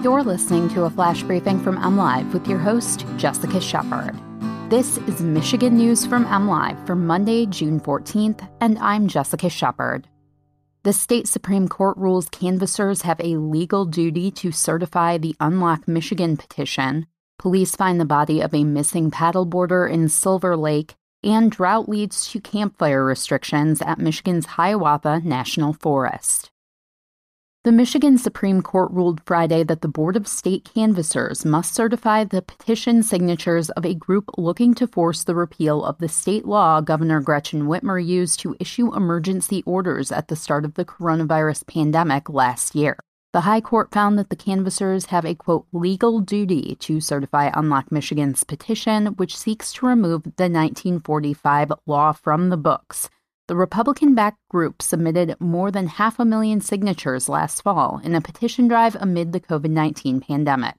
You're listening to a flash briefing from MLive with your host, Jessica Shepard. This is Michigan News from MLive for Monday, June 14th, and I'm Jessica Shepard. The state Supreme Court rules canvassers have a legal duty to certify the Unlock Michigan petition. Police find the body of a missing paddleboarder in Silver Lake, and drought leads to campfire restrictions at Michigan's Hiawatha National Forest. The Michigan Supreme Court ruled Friday that the Board of State Canvassers must certify the petition signatures of a group looking to force the repeal of the state law Governor Gretchen Whitmer used to issue emergency orders at the start of the coronavirus pandemic last year. The High Court found that the canvassers have a quote legal duty to certify Unlock Michigan's petition, which seeks to remove the 1945 law from the books the Republican backed group submitted more than half a million signatures last fall in a petition drive amid the COVID 19 pandemic.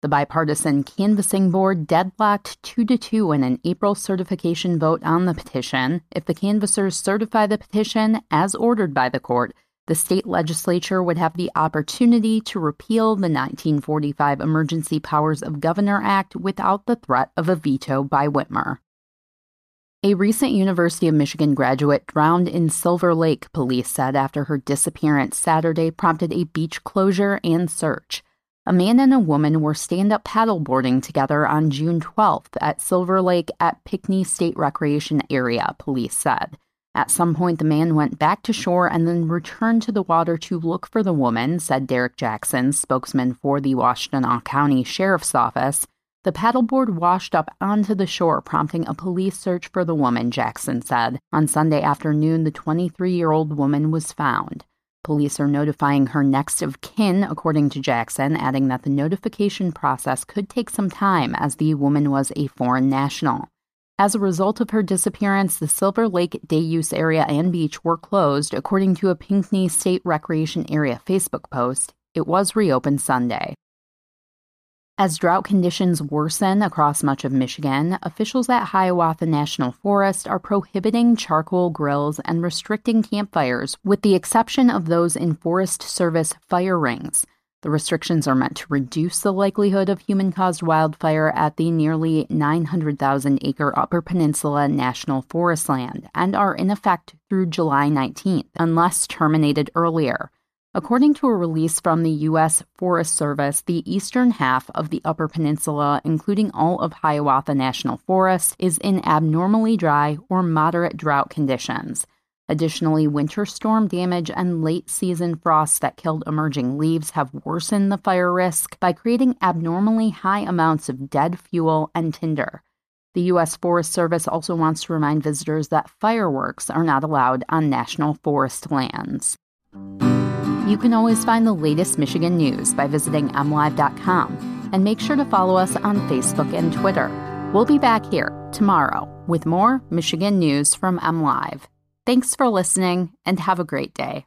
The bipartisan canvassing board deadlocked 2 to 2 in an April certification vote on the petition. If the canvassers certify the petition as ordered by the court, the state legislature would have the opportunity to repeal the 1945 Emergency Powers of Governor Act without the threat of a veto by Whitmer. A recent University of Michigan graduate drowned in Silver Lake, police said after her disappearance Saturday prompted a beach closure and search. A man and a woman were stand up paddleboarding together on June 12th at Silver Lake at Pinckney State Recreation Area, police said. At some point, the man went back to shore and then returned to the water to look for the woman, said Derek Jackson, spokesman for the Washtenaw County Sheriff's Office. The paddleboard washed up onto the shore, prompting a police search for the woman, Jackson said. On Sunday afternoon, the 23 year old woman was found. Police are notifying her next of kin, according to Jackson, adding that the notification process could take some time as the woman was a foreign national. As a result of her disappearance, the Silver Lake day use area and beach were closed, according to a Pinckney State Recreation Area Facebook post. It was reopened Sunday. As drought conditions worsen across much of Michigan, officials at Hiawatha National Forest are prohibiting charcoal grills and restricting campfires, with the exception of those in Forest Service fire rings. The restrictions are meant to reduce the likelihood of human caused wildfire at the nearly 900,000 acre Upper Peninsula National Forest land and are in effect through July 19th, unless terminated earlier. According to a release from the U.S. Forest Service, the eastern half of the Upper Peninsula, including all of Hiawatha National Forest, is in abnormally dry or moderate drought conditions. Additionally, winter storm damage and late season frosts that killed emerging leaves have worsened the fire risk by creating abnormally high amounts of dead fuel and tinder. The U.S. Forest Service also wants to remind visitors that fireworks are not allowed on national forest lands. You can always find the latest Michigan news by visiting mlive.com and make sure to follow us on Facebook and Twitter. We'll be back here tomorrow with more Michigan news from MLive. Thanks for listening and have a great day.